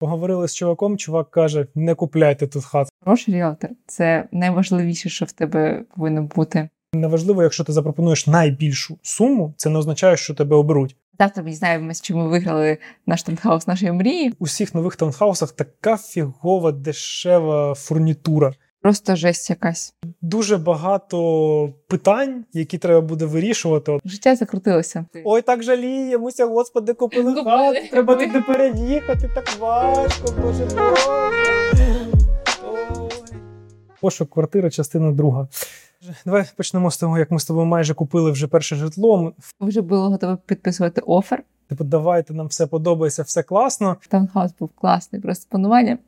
Поговорили з чуваком, чувак каже: не купляйте тут хату. Хороший ріалтор це найважливіше, що в тебе повинно бути. Неважливо, якщо ти запропонуєш найбільшу суму, це не означає, що тебе оберуть. Завтра ми дізнаємось, чи ми виграли наш таунхаус нашої мрії. У всіх нових таунхаусах така фігова дешева фурнітура. Просто жесть якась. Дуже багато питань, які треба буде вирішувати. Життя закрутилося. Ой, так жаліємося, господи, купили Купили. хату, треба туди переїхати, так важко, боже Боже. Пошук квартири, частина друга. Давай почнемо з того, як ми з тобою майже купили вже перше житло. Вже були готові підписувати offer. Типу, давайте, нам все подобається, все класно. Таунхаус був класний, просто планування.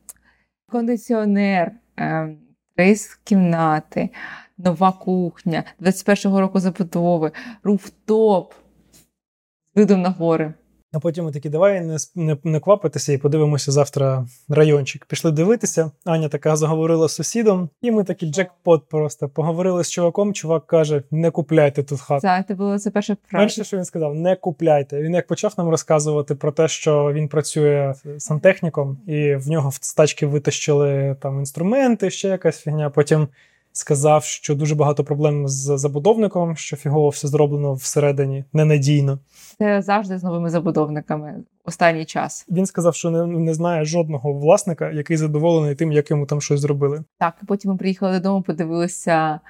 Кондиціонер, ем, три кімнати, нова кухня, 21-го року забудови, rooftop з видом на гори. А потім ми такі, давай не, не, не квапитися і подивимося завтра райончик. Пішли дивитися. Аня така заговорила з сусідом, і ми такі jackpot просто поговорили з чуваком. Чувак каже: не купляйте тут хату. Це, це було це перша фраза. Перше, що він сказав, не купляйте. Він як почав нам розказувати про те, що він працює сантехніком, і в нього з тачки витащили там інструменти, ще якась фігня. Потім сказав, що дуже багато проблем з забудовником, що фігово все зроблено всередині ненадійно. Це завжди з новими забудовниками останній час. Він сказав, що не, не знає жодного власника, який задоволений тим, як йому там щось зробили. Так, потім ми приїхали додому, подивилися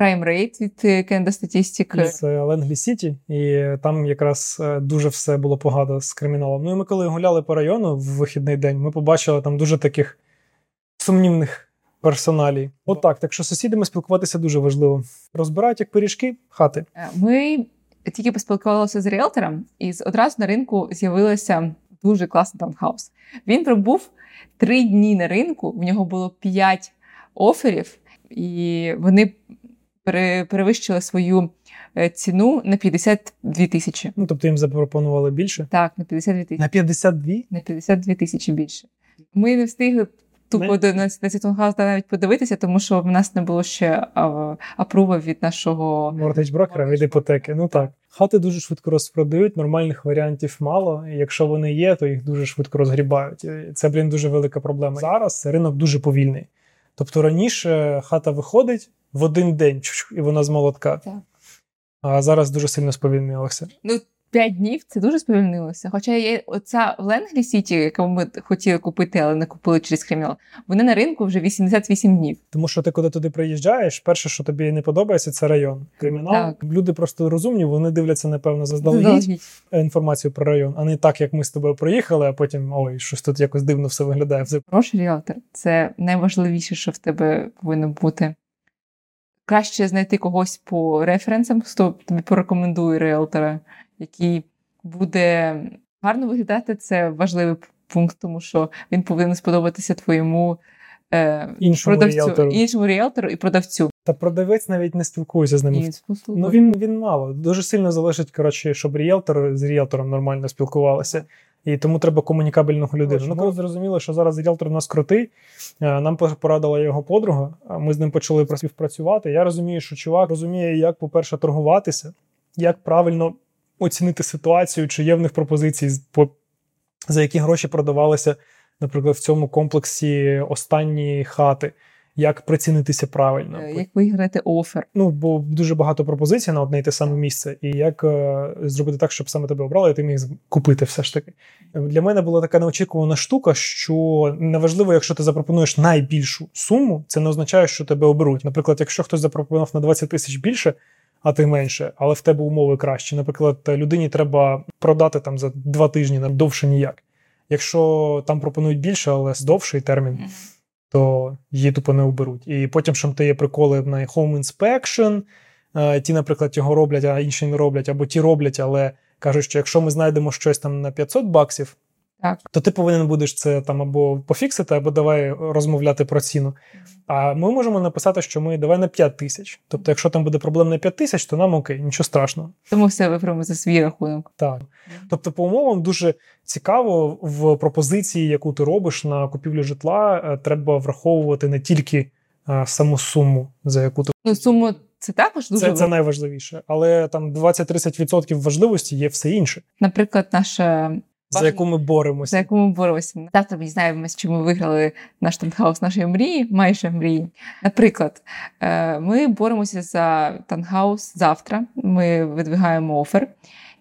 crime rate від е, Canada Це Ленглі Сіті, і там якраз е, дуже все було погано з криміналом. Ну і ми коли гуляли по району в вихідний день, ми побачили там дуже таких сумнівних персоналій. Отак. Так що з сусідами спілкуватися дуже важливо. Розбирають як пиріжки хати. Е, Ми тільки поспілкувалися з ріелтором, і одразу на ринку з'явилося дуже класний таунхаус. Він пробув три дні на ринку, в нього було п'ять оферів, і вони пере- перевищили свою е, ціну на 52 тисячі. Ну тобто їм запропонували більше. Так, на 52 тисячі. На 52? На 52 тисячі більше. Ми не встигли тупо Ми- до на, на цей таунхаус навіть подивитися, тому що в нас не було ще апрува від нашого Мортич брокера від іпотеки. Ну так. Хати дуже швидко розпродають, нормальних варіантів мало. І якщо вони є, то їх дуже швидко розгрібають. Це, блін, дуже велика проблема. Зараз ринок дуже повільний. Тобто раніше хата виходить в один день, і вона з молотка. Так. А зараз дуже сильно сповільнилося. Ну, 5 днів це дуже сповільнилося. Хоча є оця в Ленглі Сіті, яку ми хотіли купити, але не купили через кримінал, вони на ринку вже 88 днів. Тому що ти коли туди приїжджаєш, перше, що тобі не подобається, це район. Кримінал. Так. Люди просто розумні, вони дивляться, напевно, заздалегідь інформацію про район, а не так, як ми з тобою приїхали, а потім ой, щось тут якось дивно все виглядає. Хороший ріалтор це найважливіше, що в тебе повинно бути. Краще знайти когось по референсам, хто тобі порекомендує ріалтора, який буде гарно виглядати. Це важливий пункт, тому що він повинен сподобатися твоєму е, Іншому продавцю, ріелтору. іншому ріелтору і продавцю. Та продавець навіть не спілкується з ними. Ну він, він мало. Дуже сильно залежить, коротше, щоб ріелтор з ріелтором нормально спілкувалися. І тому треба комунікабельного людину. Ну, коли зрозуміло, що зараз ріелтор у нас крутий, е, нам порадила його подруга, ми з ним почали співпрацювати. Я розумію, що чувак розуміє, як, по-перше, торгуватися, як правильно оцінити ситуацію, чи є в них пропозиції, по- за які гроші продавалися, наприклад, в цьому комплексі останні хати, як прицінитися правильно. Е, Як виграти офер? Ну, бо дуже багато пропозицій на одне й те саме місце, і як е, зробити так, щоб саме тебе обрали, і ти міг купити все ж таки. Для мене була така неочікувана штука, що неважливо, якщо ти запропонуєш найбільшу суму, це не означає, що тебе оберуть. Наприклад, якщо хтось запропонував на 20 тисяч більше, а ти менше, але в тебе умови кращі. Наприклад, людині треба продати там за два тижні на довше ніяк. Якщо там пропонують більше, але з довший термін, то її тупо не оберуть. І потім що там є приколи на home inspection, е, ті, наприклад, його роблять, а інші не роблять, або ті роблять, але кажуть, що якщо ми знайдемо щось там на 500 баксів, Так. то ти повинен будеш це там або пофіксити, або давай розмовляти про ціну. А ми можемо написати, що ми давай на 5 тисяч. Тобто, якщо там буде проблем на 5 тисяч, то нам окей, нічого страшного. Тому все виберемо за свій рахунок. Так. Тобто, по умовам дуже цікаво в пропозиції, яку ти робиш на купівлю житла, е, треба враховувати не тільки е, саму суму, за яку ти Ну, суму це також дуже це, це найважливіше, але там 20-30% важливості є все інше. Наприклад, наша За яку ми боремося. За яку ми боремося. Завтра ми дізнаємося, чи ми виграли наш танхаус нашої мрії, майже мрії. Наприклад, е, ми боремося за танхаус завтра. Ми видвигаємо офер,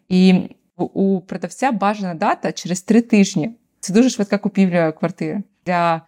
і у продавця бажана дата через три тижні. Це дуже швидка купівля квартири для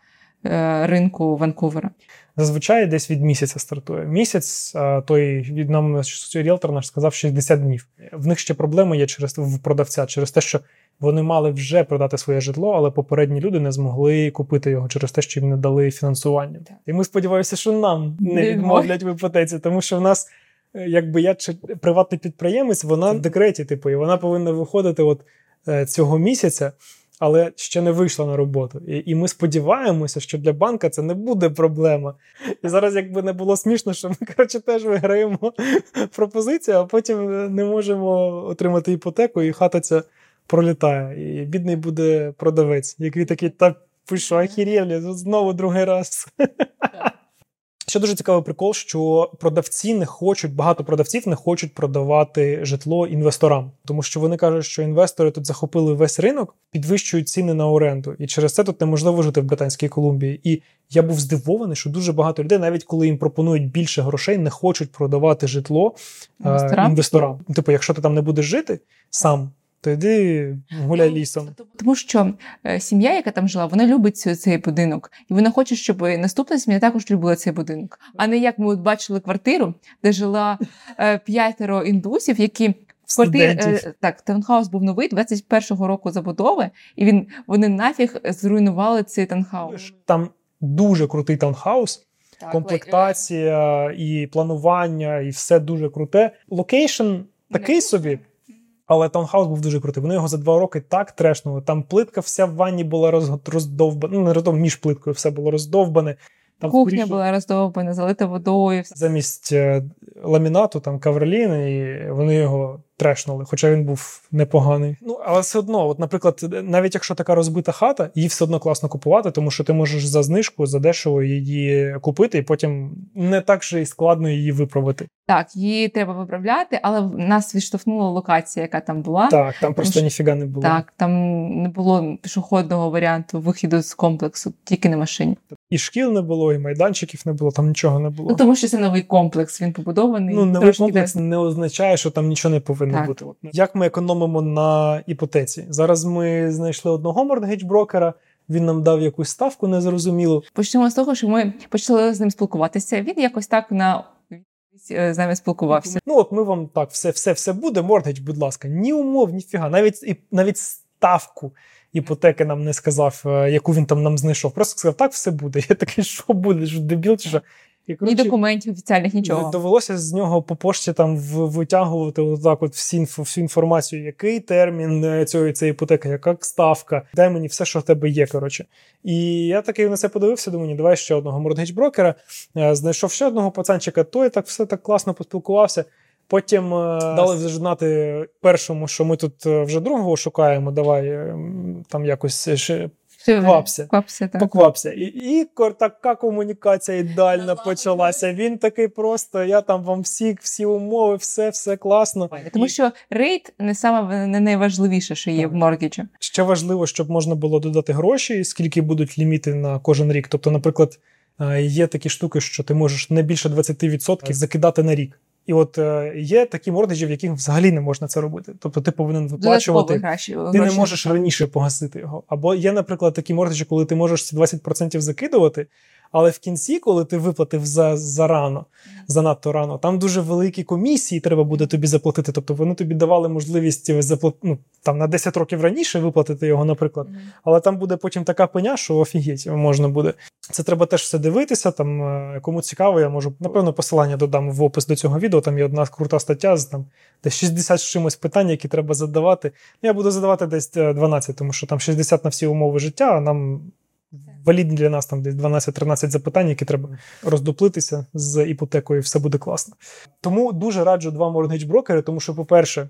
е, ринку Ванкувера. Зазвичай десь від місяця стартує. Місяць той від нам ріелтор наш сказав 60 днів. В них ще проблеми є через в продавця, через те, що вони мали вже продати своє житло, але попередні люди не змогли купити його через те, що їм не дали фінансування. І ми сподіваємося, що нам не відмовлять в іпотеці, тому що в нас, е, якби я чи приватний підприємець, вона в декреті, типу, і вона повинна виходити от е, цього місяця але ще не вийшла на роботу. І і ми сподіваємося, що для банка це не буде проблема. І зараз, якби не було смішно, що ми коротше, теж виграємо пропозицію, а потім не можемо отримати іпотеку, і хата ця пролітає. І бідний буде продавець, який такий, та що, ахірєвлі, знову другий раз. Ще дуже цікавий прикол, що продавці не хочуть, багато продавців не хочуть продавати житло інвесторам, тому що вони кажуть, що інвестори тут захопили весь ринок, підвищують ціни на оренду, і через це тут неможливо жити в Британській Колумбії. І я був здивований, що дуже багато людей, навіть коли їм пропонують більше грошей, не хочуть продавати житло інвесторам. інвесторам. Типу, якщо ти там не будеш жити сам то йди гуляй ну, лісом. Тому що е, сім'я, яка там жила, вона любить цей будинок, і вона хоче, щоб наступна сім'я також любила цей будинок. А не як ми от бачили квартиру, де жила е, п'ятеро індусів, які в квартирі е, так, таунхаус був новий 21-го року забудови, і він вони нафіг зруйнували цей таунхаус. Там дуже крутий таунхаус. Так, комплектація і планування, і все дуже круте. Location такий собі. Але таунхаус був дуже крутий. Вони його за два роки так трешнули. Там плитка вся в ванні була роздовбана. Ну, не роздовбана, між плиткою все було роздовбане. Там Кухня скоріше, була роздовбана, залита водою. Замість е, ламінату, там каверлін, і вони його трешнули, хоча він був непоганий. Ну, але все одно, от, наприклад, навіть якщо така розбита хата, її все одно класно купувати, тому що ти можеш за знижку, за дешево її купити, і потім не так же і складно її виправити. Так, її треба виправляти, але нас відштовхнула локація, яка там була. Так, там просто ніфіга не було. Так, там не було пішохідного варіанту виходу з комплексу, тільки на машині. І шкіл не було, і майданчиків не було, там нічого не було. Ну тому що це новий комплекс, він побудований. Ну, новий комплекс де... не означає, що там нічого не повинно так. бути. Як ми економимо на іпотеці? Зараз ми знайшли одного mortgage-брокера, він нам дав якусь ставку незрозумілу. Почнемо з того, що ми почали з ним спілкуватися. Він якось так на е, з нами спілкувався. Ну от ми вам так, все все все буде. Mortgage, будь ласка, ні умов, ніфіга. Навіть і навіть ставку іпотеки нам не сказав, е, яку він там нам знайшов. Просто сказав, так все буде. Я такий, що буде? Що дебіл, чи що? І, коротше, Ні документів офіціальних нічого. Довелося з нього по пошті там витягувати отак от всі, всю інформацію, який термін е, цієї цієї іпотеки, яка ставка, дай мені все, що в тебе є. коротше. І я такий на це подивився, думаю, ні, давай ще одного mortgage-брокера. Е, знайшов ще одного пацанчика, той так все так класно поспілкувався. Потім е, дали вже знати першому, що ми тут вже другого шукаємо. Давай там якось Квапся. Квапся, так. Поквапся. І і така комунікація ідеальна почалася. Він такий просто, я там вам всі всі умови, все все класно. Тому що rate не саме не найважливіше, що є так. в mortgage 'і. Ще важливо, щоб можна було додати гроші, скільки будуть ліміти на кожен рік. Тобто, наприклад, е, є такі штуки, що ти можеш не більше 20% закидати на рік. І от е, є такі мордежі, в яких взагалі не можна це робити. Тобто ти повинен виплачувати, ти не можеш раніше погасити його. Або є, наприклад, такі мордежі, коли ти можеш ці 20% закидувати, але в кінці, коли ти виплатив за за рано, занадто рано, там дуже великі комісії треба буде тобі заплатити. Тобто вони тобі давали можливість заплат... ну, там на 10 років раніше виплатити його, наприклад. Але там буде потім така пеня, що офігеть можна буде. Це треба теж все дивитися. Там е, кому цікаво, я можу напевно посилання додам в опис до цього відео. Там є одна крута стаття з там де 60 з чимось питань, які треба задавати. Я буду задавати десь 12, е, тому що там 60 на всі умови життя, а нам валідні для нас там десь 12-13 запитань, які треба роздуплитися з іпотекою, і все буде класно. Тому дуже раджу два моргейдж-брокери, тому що, по-перше,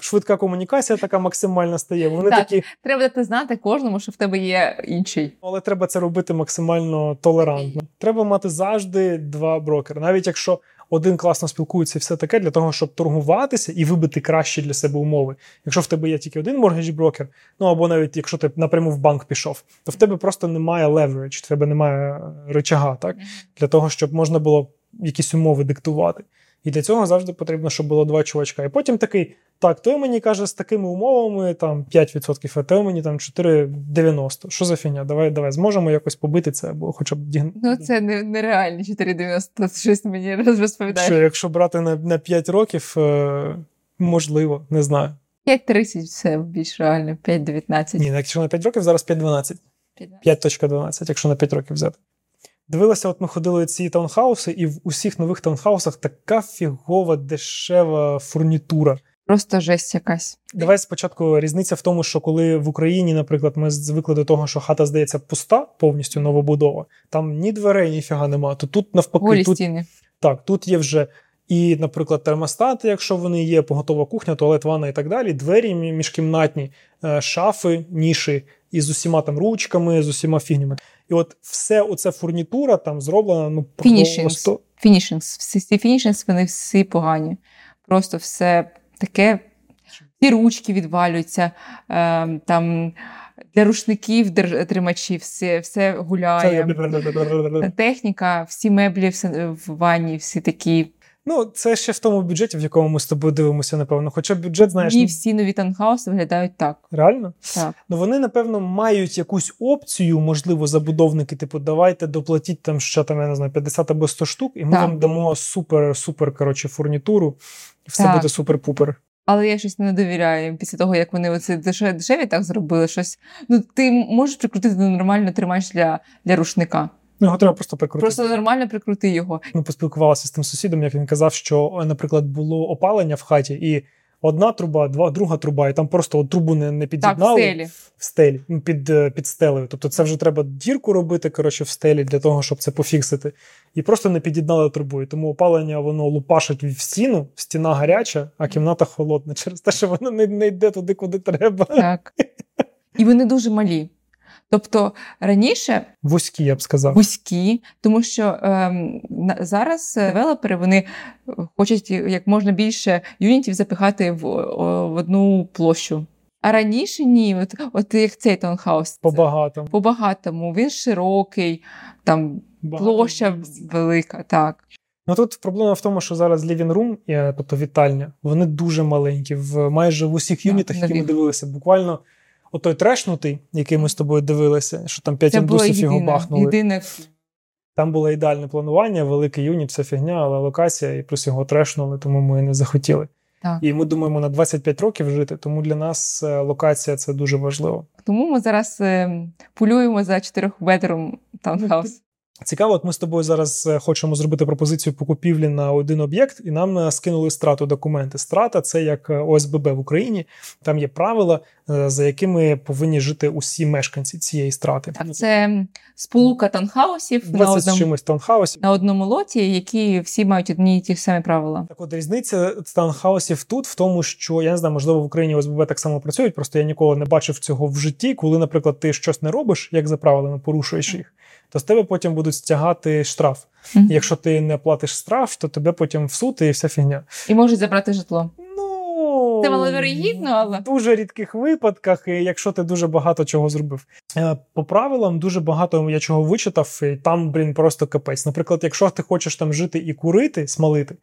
швидка комунікація така максимальна стає. Вони так, такі треба дати знати кожному, що в тебе є інший. Але треба це робити максимально толерантно. Треба мати завжди два брокери. Навіть якщо один класно спілкується і все таке для того, щоб торгуватися і вибити кращі для себе умови. Якщо в тебе є тільки один моргедж-брокер, ну або навіть якщо ти напряму в банк пішов, то в тебе просто немає leverage, в тебе немає речага, так для того, щоб можна було якісь умови диктувати. І для цього завжди потрібно, щоб було два чувачка. І потім такий: так, той мені каже, з такими умовами там 5%, а той мені там 4,90. Що за фігня? Давай, давай, зможемо якось побити це, або хоча б Ну, це не, нереальні 4,90, щось мені розповідає. Що якщо брати на на 5 років, е, можливо, не знаю. 5,30 все більш реально, 5,19. Ні, якщо на 5 років, зараз 5,12. 5.12, якщо на 5 років взяти. Дивилася, от ми ходили ці таунхауси, і в усіх нових таунхаусах така фігова дешева фурнітура. Просто жесть якась. Давай спочатку різниця в тому, що коли в Україні, наприклад, ми звикли до того, що хата здається пуста, повністю новобудова, там ні дверей, ні фіга нема. То тут навпаки Голі тут, стіни. Так, тут є вже і, наприклад, термостати, якщо вони є, поготова кухня, туалет, ванна і так далі, двері міжкімнатні, е, шафи, ніші із усіма там ручками, з усіма фігнями. І от все оце фурнітура там зроблена. ну Фінішінгс. Фінішінгс. Всі фінішінгс, вони всі погані. Просто все таке. Ці ручки відвалюються, е, там для рушників тримачі, все все гуляє. Техніка, всі меблі в ванні, всі такі. Ну, це ще в тому бюджеті, в якому ми з тобою дивимося, напевно. Хоча бюджет, знаєш. Ні, всі нові танхауси виглядають так. Реально? Так. Ну вони, напевно, мають якусь опцію, можливо, забудовники, типу, давайте доплатіть там ще там, я не знаю, 50 або 100 штук, і ми так. вам дамо супер-супер коротше, фурнітуру, і все так. буде супер-пупер. Але я щось не довіряю після того, як вони оце дешеві так зробили щось. Ну, ти можеш прикрутити нормально тримач для, для рушника. Ну, його треба просто прикрутити. Просто нормально прикрути його. Ми поспілкувалися з тим сусідом, як він казав, що, наприклад, було опалення в хаті, і одна труба, два, друга труба, і там просто от трубу не не під'єднали Так, в стелі. в стелі, ну, під е, під стелею. Тобто це вже треба дірку робити коротше, в стелі для того, щоб це пофіксити. І просто не під'єднали трубу. І Тому опалення воно лупашить в стіну, стіна гаряча, а кімната холодна через те, що воно не, не йде туди, куди треба. Так. І вони дуже малі. Тобто раніше вузькі, я б сказав, вузькі, тому що ем, зараз девелопери вони хочуть як можна більше юнітів запихати в, в одну площу. А раніше ні, от от як цей таунхаус. По багатому. По багатому. Він широкий, там Багато площа місць. велика. так. Ну тут проблема в тому, що зараз living room, тобто вітальня, вони дуже маленькі. В майже в усіх юнітах, які ми дивилися, буквально отой трешнутий, який ми з тобою дивилися, що там п'ять індусів його бахнули. Єдине. Там було ідеальне планування, великий юніт, все фігня, але локація, і плюс його трешнули, тому ми не захотіли. Так. І ми думаємо на 25 років жити, тому для нас е, локація це дуже важливо. Тому ми зараз е, полюємо за чотирьохбедром таунхаус. Цікаво, от ми з тобою зараз е, хочемо зробити пропозицію по купівлі на один об'єкт, і нам скинули страту документи. Страта це як ОСББ в Україні. Там є правила, за якими повинні жити усі мешканці цієї страти. Так, це сполука таунхаусів 20 на одному, чимось таунхаусів на одному лоті, які всі мають одні і ті самі правила. Так, от різниця таунхаусів тут в тому, що я не знаю, можливо, в Україні ОСББ так само працюють. Просто я ніколи не бачив цього в житті, коли, наприклад, ти щось не робиш, як за правилами порушуєш їх то з тебе потім будуть стягати штраф. Mm-hmm. Якщо ти не платиш штраф, то тебе потім в суд і вся фігня. І можуть забрати житло. Ну це маловірогідно, але в дуже рідких випадках, якщо ти дуже багато чого зробив. Е, по правилам дуже багато я чого вичитав, і там, блін, просто капець. Наприклад, якщо ти хочеш там жити і курити, смалити.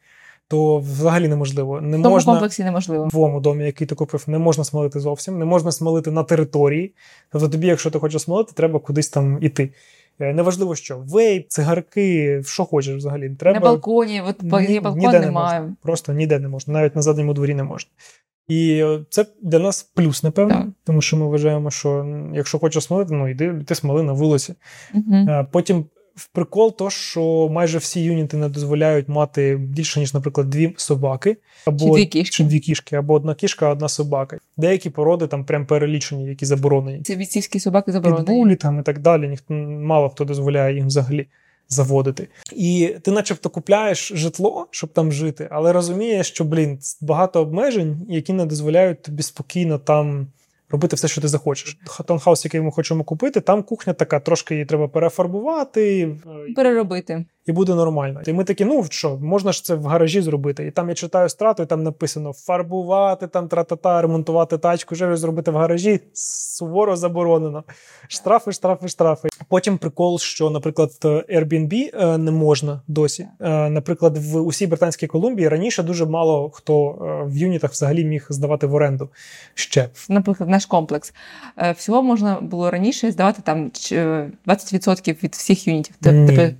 То взагалі неможливо. Не в тому можна комплексі неможливо. В твоєму домі, який ти купив, не можна смалити зовсім, не можна смалити на території. Тобто тобі, якщо ти хочеш смалити, треба кудись там іти. Е, неважливо, що вейп, цигарки, що хочеш взагалі. Треба... На балконі, от Ні, балкон немає. Не. Просто ніде не можна, навіть на задньому дворі не можна. І це для нас плюс, напевно, так. тому що ми вважаємо, що якщо хочеш смолити, ну йди ти смоли на вулиці. Угу. Потім в прикол, то що майже всі юніти не дозволяють мати більше ніж, наприклад, дві собаки, або чи дві кішки, чи дві кішки, або одна кішка, одна собака. Деякі породи там прям перелічені, які заборонені. Це бійцівські собаки заборонені. Підбулі там і так далі. Ніхто мало хто дозволяє їм взагалі. Заводити, і ти, начебто, купляєш житло, щоб там жити, але розумієш, що блін багато обмежень, які не дозволяють тобі спокійно там робити все, що ти захочеш. Тонхаус, який ми хочемо купити, там кухня така, трошки її треба перефарбувати, переробити. І буде нормально. І ми такі, ну що, можна ж це в гаражі зробити. І там я читаю страту, і там написано фарбувати, там тра-та-та, ремонтувати тачку, вже зробити в гаражі суворо заборонено. Штрафи, штрафи, штрафи. Потім прикол, що, наприклад, Airbnb е, не можна досі. Е, наприклад, в усій Британській Колумбії раніше дуже мало хто е, в юнітах взагалі міг здавати в оренду ще. Наприклад, наш комплекс. Всього можна було раніше здавати там 20% від всіх юнітів. Ні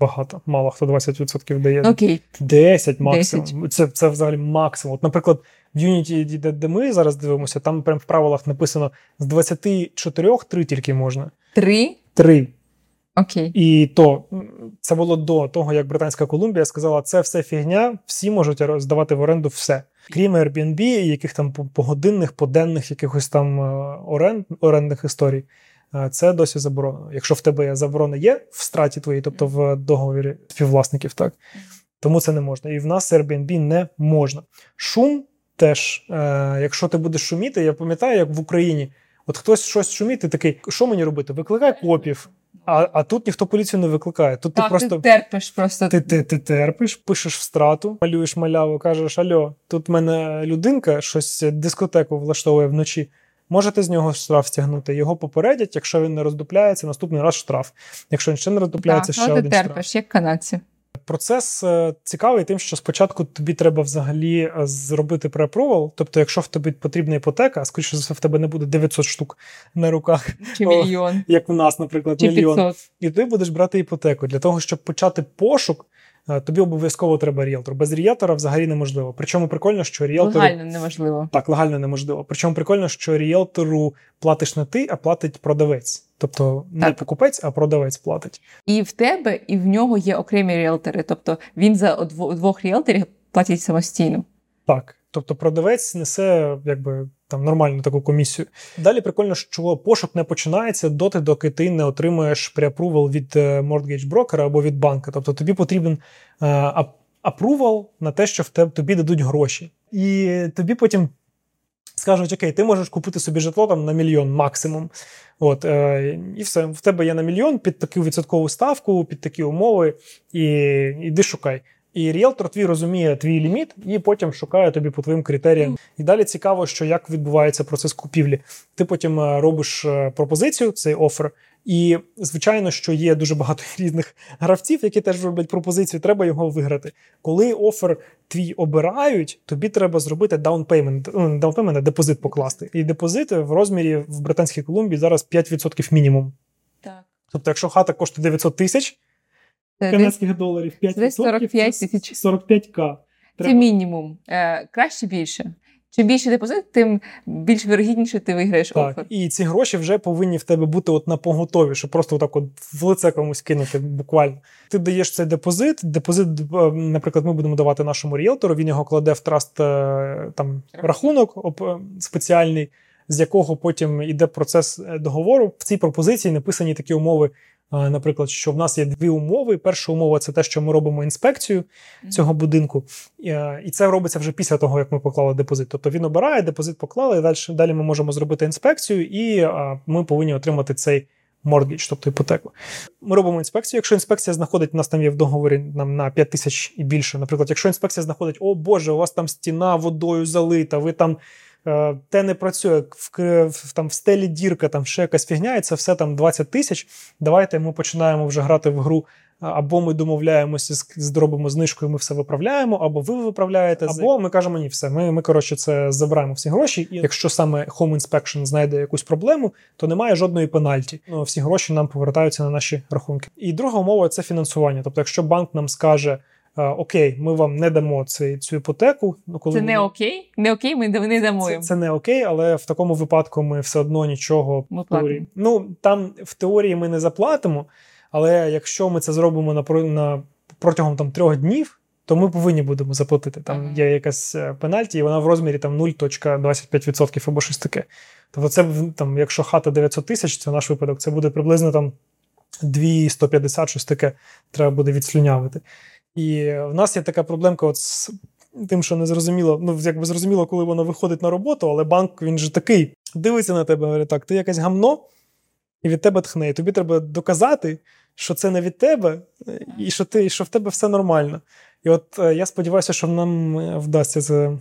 багато, мало хто 20% дає. Окей. 10 максимум. 10. Це це взагалі максимум. От, Наприклад, в Unity, де, де ми зараз дивимося, там прямо в правилах написано: з 24 3 тільки можна. Три? Три. Окей. І то це було до того, як Британська Колумбія сказала, це все фігня, всі можуть здавати в оренду все. Крім Airbnb яких там погодинних, поденних якихось там е, оренд, орендних історій. Е, це досі заборонено. Якщо в тебе заборона є в страті твоїй, тобто в договорі співвласників, так тому це не можна. І в нас Airbnb не можна. Шум теж, е, якщо ти будеш шуміти, я пам'ятаю, як в Україні. От хтось щось шумить, ти такий, що мені робити? Викликай копів. А а тут ніхто поліцію не викликає. Тут так, ти просто ти терпиш просто. Ти ти, ти терпиш, пишеш в страту, малюєш маляву, кажеш: Альо, тут в мене людинка щось дискотеку влаштовує вночі. Можете з нього штраф стягнути. Його попередять, якщо він не роздупляється, наступний раз штраф. Якщо він ще не роздупляється, так, ще один ти терпиш, як канадці. Процес е, цікавий тим, що спочатку тобі треба взагалі е, зробити преапрувал. Тобто, якщо в тобі потрібна іпотека, скоріше за все, в тебе не буде 900 штук на руках, чи мільйон, як в нас, наприклад, чи мільйон. 500. І ти будеш брати іпотеку для того, щоб почати пошук. Е, тобі обов'язково треба ріелтор. Без ріелтора взагалі неможливо. Причому прикольно, що ріелтору... Легально неможливо. Так, легально неможливо. Причому прикольно, що ріелтору платиш не ти, а платить продавець. Тобто так. не покупець, а продавець платить. І в тебе, і в нього є окремі ріелтори. Тобто він за двох ріелторів платить самостійно. Так. Тобто продавець несе якби там нормальну таку комісію. Далі прикольно, що пошук не починається доти, доки ти не отримуєш преапрувал від е, mortgage брокера або від банка. Тобто тобі потрібен апрувал на те, що в тебе тобі дадуть гроші. І тобі потім скажуть: Окей, ти можеш купити собі житло там на мільйон максимум. От, е, І все, в тебе є на мільйон під таку відсоткову ставку, під такі умови, і іди шукай. І ріелтор твій розуміє твій ліміт, і потім шукає тобі по твоїм критеріям. І далі цікаво, що як відбувається процес купівлі. Ти потім е, робиш е, пропозицію, цей offer. І звичайно, що є дуже багато різних гравців, які теж роблять пропозицію. Треба його виграти. Коли offer твій обирають, тобі треба зробити down payment, ну, down payment, а депозит покласти. І депозит в розмірі в Британській Колумбії зараз 5% мінімум. Так. Тобто, якщо хата коштує 900 тисяч канадських доларів 5%, 45 тисяч 45к. Це мінімум. Е, Краще більше. Чим більше депозит, тим більш вирогідніше ти виграєш так, offer. І ці гроші вже повинні в тебе бути от на поготові, щоб просто отак от в лице комусь кинути буквально. Ти даєш цей депозит. Депозит, е, наприклад, ми будемо давати нашому ріелтору, він його кладе в траст е, там рахунок е, спеціальний, з якого потім йде процес договору. В цій пропозиції написані такі умови. Наприклад, що в нас є дві умови. Перша умова це те, що ми робимо інспекцію цього будинку, і це робиться вже після того, як ми поклали депозит. Тобто він обирає, депозит поклали, і далі далі ми можемо зробити інспекцію, і ми повинні отримати цей мордгідж, тобто іпотеку. Ми робимо інспекцію. Якщо інспекція знаходить, у нас там є в договорі нам на 5 тисяч і більше. Наприклад, якщо інспекція знаходить, о Боже, у вас там стіна водою залита, ви там. Е, те не працює в, там в стелі дірка, там ще якась фігня, і це все там 20 тисяч. Давайте ми починаємо вже грати в гру. Або ми домовляємося, зробимо знижкою, ми все виправляємо, або ви виправляєте, або ми кажемо, ні, все. Ми, ми коротше, це забираємо всі гроші. І якщо саме Home Inspection знайде якусь проблему, то немає жодної пенальті. Ну, Всі гроші нам повертаються на наші рахунки. І друга умова це фінансування. Тобто, якщо банк нам скаже. Окей, ми вам не дамо цю, цю іпотеку. Ну, коли Це не окей? Не окей, ми не дамо. Це, це не окей, але в такому випадку ми все одно нічого ми в теорії. Ну там в теорії ми не заплатимо, але якщо ми це зробимо на на протягом там трьох днів, то ми повинні будемо заплатити. Там ага. є якась е, пенальті, і вона в розмірі там 0,25% або щось таке. Тобто, це там, якщо хата 900 тисяч, це наш випадок, це буде приблизно там 250, щось таке треба буде відслюнявити. І в нас є така проблемка от з тим, що не зрозуміло, ну якби зрозуміло, коли вона виходить на роботу, але банк він же такий дивиться на тебе, говорить, так, ти якесь гамно, і від тебе тхне. І тобі треба доказати, що це не від тебе, і що ти, що в тебе все нормально. І от е, я сподіваюся, що нам е, вдасться це,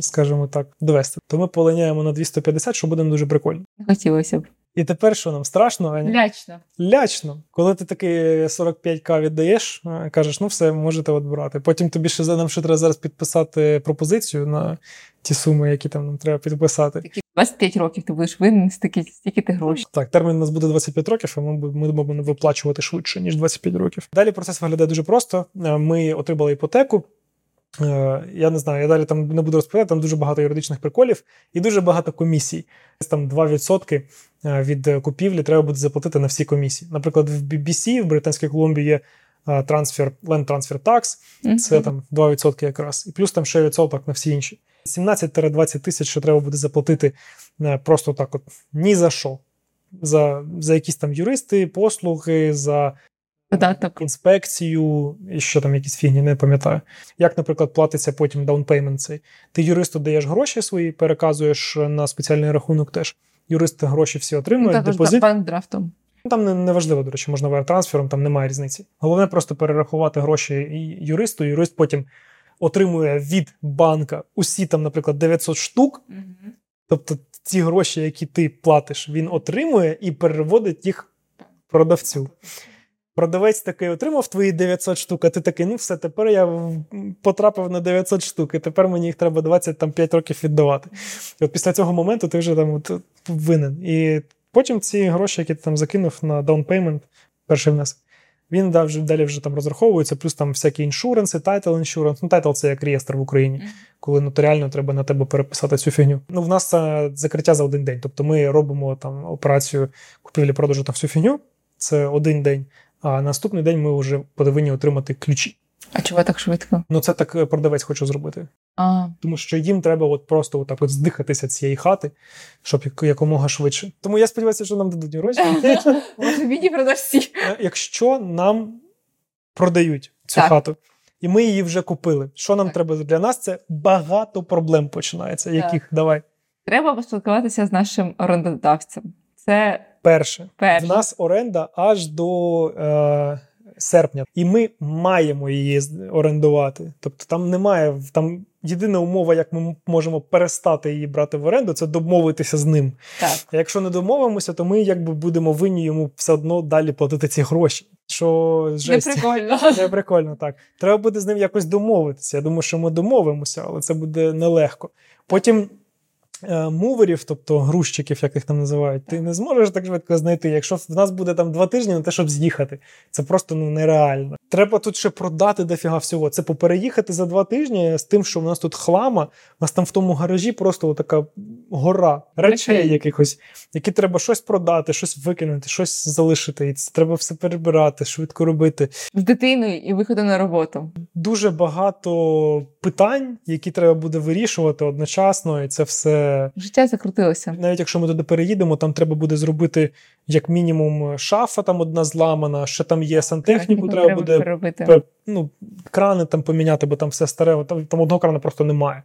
скажімо так, довести. То ми полиняємо на 250, що буде дуже прикольно. Хотілося б. І тепер що нам страшно? Аня? Лячно. Лячно. Коли ти такий 45к віддаєш, е, кажеш, ну все, можете от брати. Потім тобі ще нам ще треба зараз підписати пропозицію на ті суми, які там нам треба підписати. Такі 25 років ти будеш винен стільки, стільки ти грошей. Так, термін у нас буде 25 років, а ми ми будемо виплачувати швидше, ніж 25 років. Далі процес виглядає дуже просто. Е, ми отримали іпотеку. Е, я не знаю, я далі там не буду розповідати, там дуже багато юридичних приколів і дуже багато комісій. Там 2% е, від купівлі треба буде заплатити на всі комісії. Наприклад, в BBC, в Британській Колумбії є трансфер, Land Transfer Tax, це там 2% якраз, і плюс там ще відсоток на всі інші. 17-20 тисяч, що треба буде заплатити е, просто так, от ні за що. За за якісь там юристи, послуги, за Податок. інспекцію, і що там якісь фігні, не пам'ятаю. Як, наприклад, платиться потім down payment цей. Ти юристу даєш гроші свої, переказуєш на спеціальний рахунок теж. Юристи гроші всі отримують. Ну, також депозит. bank draft 'ом. Ну, Там не, не важливо, до речі, можна трансфером, там немає різниці. Головне просто перерахувати гроші юристу, юрист потім отримує від банка усі там, наприклад, 900 штук. Угу. Тобто ці гроші, які ти платиш, він отримує і переводить їх продавцю. Продавець такий отримав твої 900 штук, а ти такий, ну все, тепер я потрапив на 900 штук, і тепер мені їх треба 25 років віддавати. І от після цього моменту ти вже там от, винен. І потім ці гроші, які ти там закинув на down payment, перший внесок, він да, вже далі вже там розраховується, плюс там всякі insurance и, title insurance. Ну, title це як реєстр в Україні, коли нотаріально треба на тебе переписати цю фігню. Ну, в нас це закриття за один день. Тобто ми робимо там операцію купівлі-продажу та всю фігню. Це один день. А наступний день ми вже повинні отримати ключі. А чого так швидко? Ну, це так е, продавець хоче зробити. А. Тому що їм треба от просто отак от здихатися цієї хати, щоб якомога швидше. Тому я сподіваюся, що нам дадуть гроші. Може, віді продавці. Е, якщо нам продають цю так. хату, і ми її вже купили. Що нам так. треба для нас? Це багато проблем починається. Так. Яких давай? Треба поспілкуватися з нашим орендодавцем. Це перше. перше. В нас оренда аж до. Е- серпня, і ми маємо її орендувати. Тобто там немає там. Єдина умова, як ми можемо перестати її брати в оренду, це домовитися з ним. Так. А якщо не домовимося, то ми якби будемо винні йому все одно далі платити ці гроші. Що жесть. Не прикольно. Не прикольно, так. Треба буде з ним якось домовитися. Я думаю, що ми домовимося, але це буде нелегко. Потім муверів, тобто грузчиків, як їх там називають, ти не зможеш так швидко знайти. Якщо в нас буде там два тижні на те, щоб з'їхати, це просто ну нереально. Треба тут ще продати дофіга всього. Це попереїхати за два тижні з тим, що в нас тут хлама, у нас там в тому гаражі просто така гора речей якихось, які треба щось продати, щось викинути, щось залишити. І це треба все перебирати, швидко робити. З дитиною і виходом на роботу. Дуже багато питань, які треба буде вирішувати одночасно, і це все. Життя закрутилося. Навіть якщо ми туди переїдемо, там треба буде зробити як мінімум шафа, там одна зламана, ще там є сантехніку, треба, треба буде переробити. ну, крани там поміняти, бо там все старе, там, там одного крана просто немає.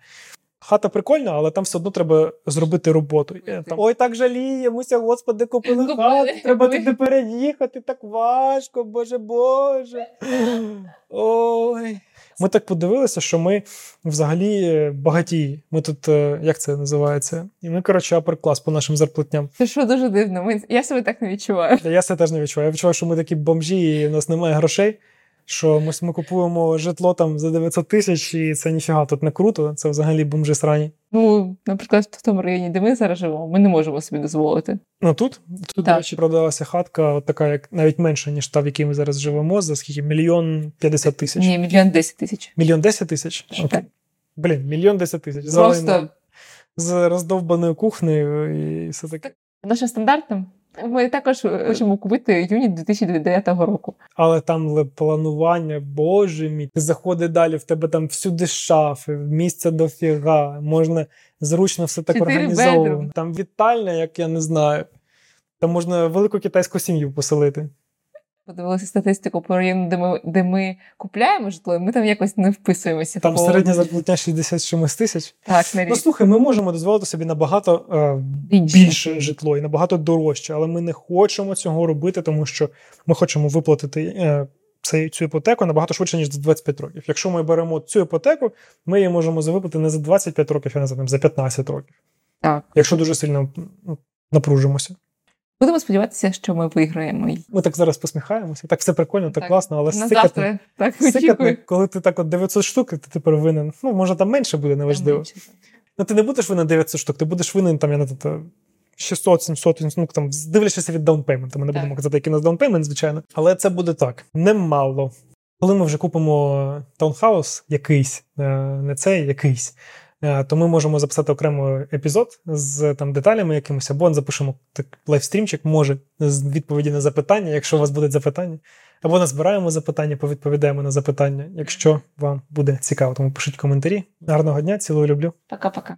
Хата прикольна, але там все одно треба зробити роботу. Там, Ой, так жаліємося, господи, купили хату, треба туди переїхати, так важко, боже Боже. Ой. Ми так подивилися, що ми взагалі багатії. Ми тут, е, як це називається? І ми, коротше, апер-клас по нашим зарплатням. Це що дуже дивно. Ми... Я себе так не відчуваю. Я себе теж не відчуваю. Я відчуваю, що ми такі бомжі, і у нас немає грошей. Що ми, ми купуємо житло там за 900 тисяч, і це ніфіга тут не круто. Це взагалі бомжи срані. Ну, наприклад, в тому районі, де ми зараз живемо, ми не можемо собі дозволити. Ну тут тут, до речі, продалася хатка, от така, як навіть менша, ніж та, в якій ми зараз живемо, за скільки? Мільйон п'ятдесят тисяч. Ні, мільйон десять тисяч. Мільйон десять тисяч? Так. Блін, мільйон десять тисяч. Просто з роздовбаною кухнею і все таке. Наша стандартна ми також хочемо купити юніт 2009 року. Але там планування, боже мій, ти заходи далі, в тебе там всюди шафи, місця дофіга, можна зручно все так організовано. Там вітальня, як я не знаю. Там можна велику китайську сім'ю поселити. Подивилися статистику по району, де ми, де ми купляємо житло, і ми там якось не вписуємося. Там по... середня зарплатня 60 чимось тисяч. Так, на рік. Ну слухай, ми можемо дозволити собі набагато е, Більше. житло і набагато дорожче, але ми не хочемо цього робити, тому що ми хочемо виплатити е, цей, цю іпотеку набагато швидше, ніж за 25 років. Якщо ми беремо цю іпотеку, ми її можемо завиплати не за 25 років, а не за, там, за 15 років. Так. Якщо дуже сильно ну, напружимося. Будемо сподіватися, що ми виграємо. Ми так зараз посміхаємося, так все прикольно, так, Так. класно, але сикати, так сикати, коли ти так от 900 штук, ти тепер винен. Ну, може, там менше буде, неважливо. Менше. Ну, ти не будеш винен 900 штук, ти будеш винен там, я не знаю, 600, 700, ну там, дивлячись від down payment у. Ми не будемо казати, який у нас down payment, звичайно. Але це буде так. Немало. Коли ми вже купимо таунхаус якийсь, е, не цей якийсь, то ми можемо записати окремо епізод з там деталями якимось, або запишемо так лайвстрімчик, може, з відповіді на запитання, якщо у вас будуть запитання. Або назбираємо запитання, повідповідаємо на запитання, якщо вам буде цікаво. Тому пишіть коментарі. Гарного дня, цілую, люблю. Пока-пока.